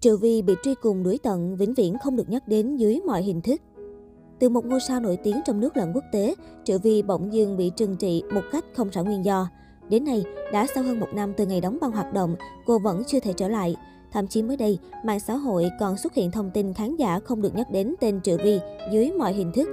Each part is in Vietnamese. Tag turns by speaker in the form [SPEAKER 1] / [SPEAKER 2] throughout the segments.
[SPEAKER 1] Triệu Vi bị truy cùng đuổi tận, vĩnh viễn không được nhắc đến dưới mọi hình thức. Từ một ngôi sao nổi tiếng trong nước lẫn quốc tế, Triệu Vi bỗng dưng bị trừng trị một cách không rõ nguyên do. Đến nay, đã sau hơn một năm từ ngày đóng băng hoạt động, cô vẫn chưa thể trở lại. Thậm chí mới đây, mạng xã hội còn xuất hiện thông tin khán giả không được nhắc đến tên Triệu Vi dưới mọi hình thức.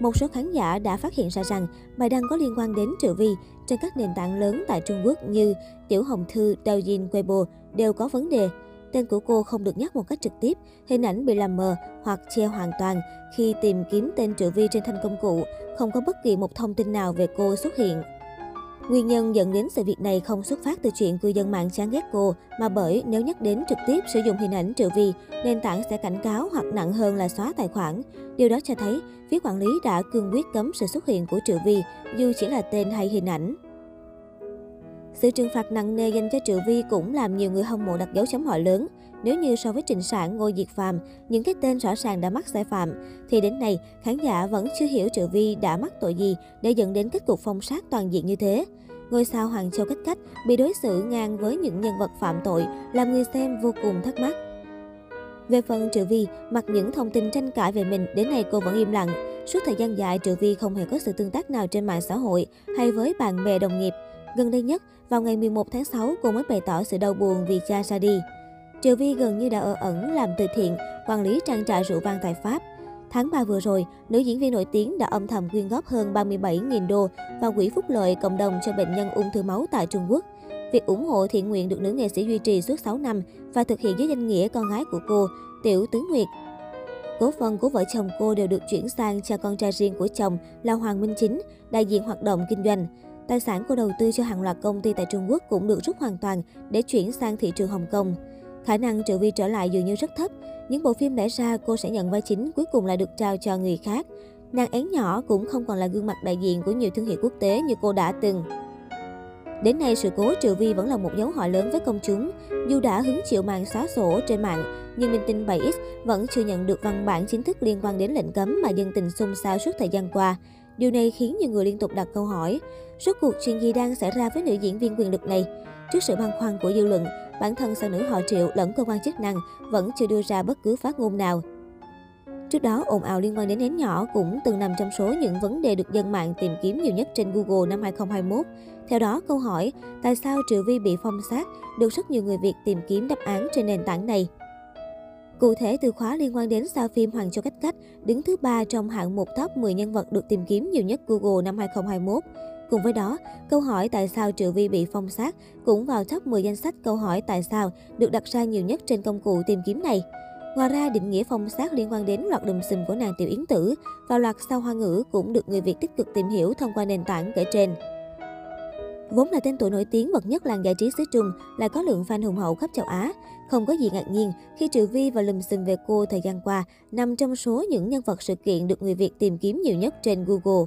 [SPEAKER 1] Một số khán giả đã phát hiện ra rằng bài đăng có liên quan đến Triệu Vi trên các nền tảng lớn tại Trung Quốc như Tiểu Hồng Thư, Douyin, Weibo đều có vấn đề. Tên của cô không được nhắc một cách trực tiếp, hình ảnh bị làm mờ hoặc che hoàn toàn khi tìm kiếm tên Triệu Vi trên thanh công cụ, không có bất kỳ một thông tin nào về cô xuất hiện. Nguyên nhân dẫn đến sự việc này không xuất phát từ chuyện cư dân mạng chán ghét cô, mà bởi nếu nhắc đến trực tiếp sử dụng hình ảnh Triệu Vi, nền tảng sẽ cảnh cáo hoặc nặng hơn là xóa tài khoản. Điều đó cho thấy phía quản lý đã cương quyết cấm sự xuất hiện của Triệu Vi, dù chỉ là tên hay hình ảnh. Sự trừng phạt nặng nề dành cho Triệu Vi cũng làm nhiều người hâm mộ đặt dấu chấm hỏi lớn. Nếu như so với Trịnh Sản, Ngô Diệt phạm những cái tên rõ ràng đã mắc sai phạm, thì đến nay khán giả vẫn chưa hiểu Triệu Vi đã mắc tội gì để dẫn đến kết cục phong sát toàn diện như thế. Ngôi sao Hoàng Châu Cách Cách bị đối xử ngang với những nhân vật phạm tội làm người xem vô cùng thắc mắc. Về phần Triệu Vi, mặc những thông tin tranh cãi về mình, đến nay cô vẫn im lặng. Suốt thời gian dài, Triệu Vi không hề có sự tương tác nào trên mạng xã hội hay với bạn bè đồng nghiệp. Gần đây nhất, vào ngày 11 tháng 6, cô mới bày tỏ sự đau buồn vì cha ra đi. Triệu Vi gần như đã ở ẩn làm từ thiện, quản lý trang trại rượu vang tại Pháp. Tháng 3 vừa rồi, nữ diễn viên nổi tiếng đã âm thầm quyên góp hơn 37.000 đô vào quỹ phúc lợi cộng đồng cho bệnh nhân ung thư máu tại Trung Quốc. Việc ủng hộ thiện nguyện được nữ nghệ sĩ duy trì suốt 6 năm và thực hiện dưới danh nghĩa con gái của cô, Tiểu Tứ Nguyệt. Cổ phần của vợ chồng cô đều được chuyển sang cho con trai riêng của chồng là Hoàng Minh Chính, đại diện hoạt động kinh doanh. Tài sản cô đầu tư cho hàng loạt công ty tại Trung Quốc cũng được rút hoàn toàn để chuyển sang thị trường Hồng Kông. Khả năng Triệu Vi trở lại dường như rất thấp. Những bộ phim lẽ ra cô sẽ nhận vai chính cuối cùng lại được trao cho người khác. Nàng én nhỏ cũng không còn là gương mặt đại diện của nhiều thương hiệu quốc tế như cô đã từng. Đến nay, sự cố Triệu Vi vẫn là một dấu hỏi lớn với công chúng. Dù đã hứng chịu màn xóa sổ trên mạng, nhưng Minh Tinh 7X vẫn chưa nhận được văn bản chính thức liên quan đến lệnh cấm mà dân tình xôn xao suốt thời gian qua. Điều này khiến nhiều người liên tục đặt câu hỏi, rốt cuộc chuyện gì đang xảy ra với nữ diễn viên quyền lực này? Trước sự băn khoăn của dư luận, bản thân sao nữ họ Triệu lẫn cơ quan chức năng vẫn chưa đưa ra bất cứ phát ngôn nào. Trước đó, ồn ào liên quan đến nén nhỏ cũng từng nằm trong số những vấn đề được dân mạng tìm kiếm nhiều nhất trên Google năm 2021. Theo đó, câu hỏi tại sao Triệu Vi bị phong sát được rất nhiều người Việt tìm kiếm đáp án trên nền tảng này. Cụ thể, từ khóa liên quan đến sao phim Hoàng Châu Cách Cách đứng thứ ba trong hạng mục top 10 nhân vật được tìm kiếm nhiều nhất Google năm 2021. Cùng với đó, câu hỏi tại sao Triệu Vi bị phong sát cũng vào top 10 danh sách câu hỏi tại sao được đặt ra nhiều nhất trên công cụ tìm kiếm này. Ngoài ra, định nghĩa phong sát liên quan đến loạt đùm xùm của nàng Tiểu Yến Tử và loạt sao hoa ngữ cũng được người Việt tích cực tìm hiểu thông qua nền tảng kể trên. Vốn là tên tuổi nổi tiếng bậc nhất làng giải trí xứ Trung, lại có lượng fan hùng hậu khắp châu Á. Không có gì ngạc nhiên khi Trừ Vi và lùm xùm về cô thời gian qua nằm trong số những nhân vật sự kiện được người Việt tìm kiếm nhiều nhất trên Google.